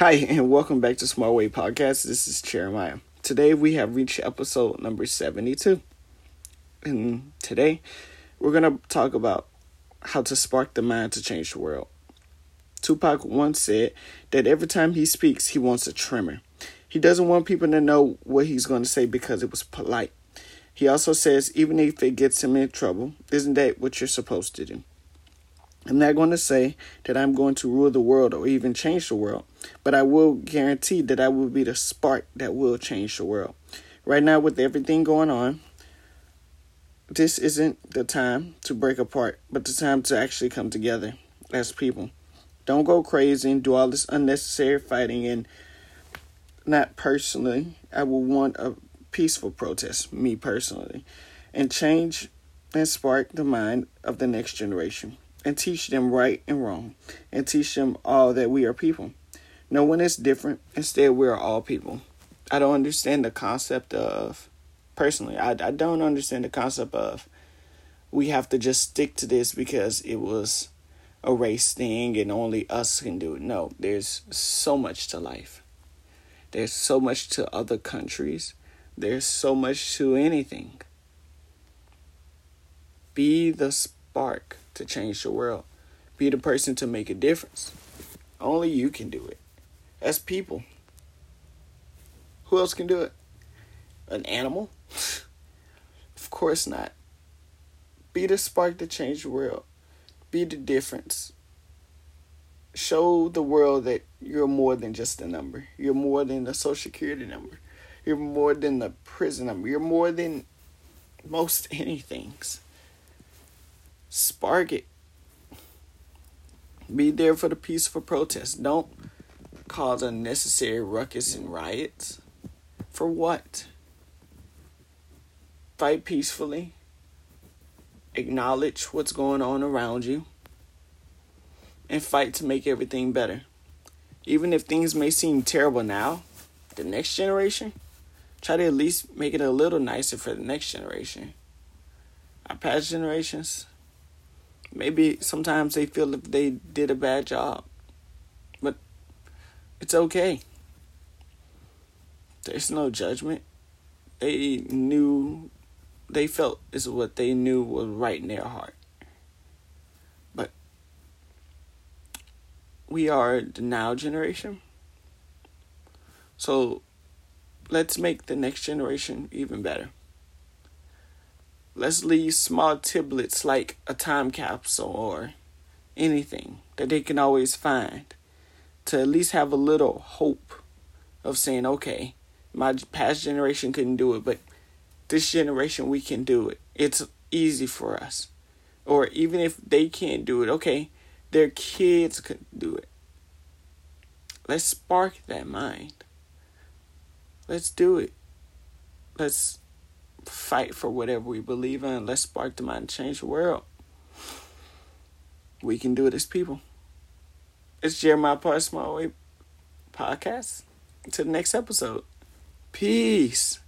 Hi, and welcome back to Smart Way Podcast. This is Jeremiah. Today we have reached episode number 72. And today we're going to talk about how to spark the mind to change the world. Tupac once said that every time he speaks, he wants a tremor. He doesn't want people to know what he's going to say because it was polite. He also says, even if it gets him in trouble, isn't that what you're supposed to do? I'm not going to say that I'm going to rule the world or even change the world, but I will guarantee that I will be the spark that will change the world. Right now, with everything going on, this isn't the time to break apart, but the time to actually come together as people. Don't go crazy and do all this unnecessary fighting. And not personally, I will want a peaceful protest, me personally, and change and spark the mind of the next generation and teach them right and wrong and teach them all that we are people. No one is different. Instead, we are all people. I don't understand the concept of, personally, I, I don't understand the concept of we have to just stick to this because it was a race thing and only us can do it. No, there's so much to life. There's so much to other countries. There's so much to anything. Be the spark to change the world. Be the person to make a difference. Only you can do it. As people. Who else can do it? An animal? of course not. Be the spark to change the world. Be the difference. Show the world that you're more than just a number. You're more than a social security number. You're more than the prison number. You're more than most anythings. Spark it. Be there for the peaceful protest. Don't cause unnecessary ruckus and riots. For what? Fight peacefully. Acknowledge what's going on around you. And fight to make everything better. Even if things may seem terrible now, the next generation, try to at least make it a little nicer for the next generation. Our past generations, maybe sometimes they feel if they did a bad job. But it's okay. There's no judgment. They knew they felt is what they knew was right in their heart. But we are the now generation. So let's make the next generation even better. Let's leave small tiblets like a time capsule or anything that they can always find to at least have a little hope of saying, okay, my past generation couldn't do it, but this generation we can do it. It's easy for us. Or even if they can't do it, okay, their kids could do it. Let's spark that mind. Let's do it. Let's fight for whatever we believe in. Let's spark the mind, and change the world. We can do it as people. It's Jeremiah Parr Smart Way Podcast. Until the next episode. Peace.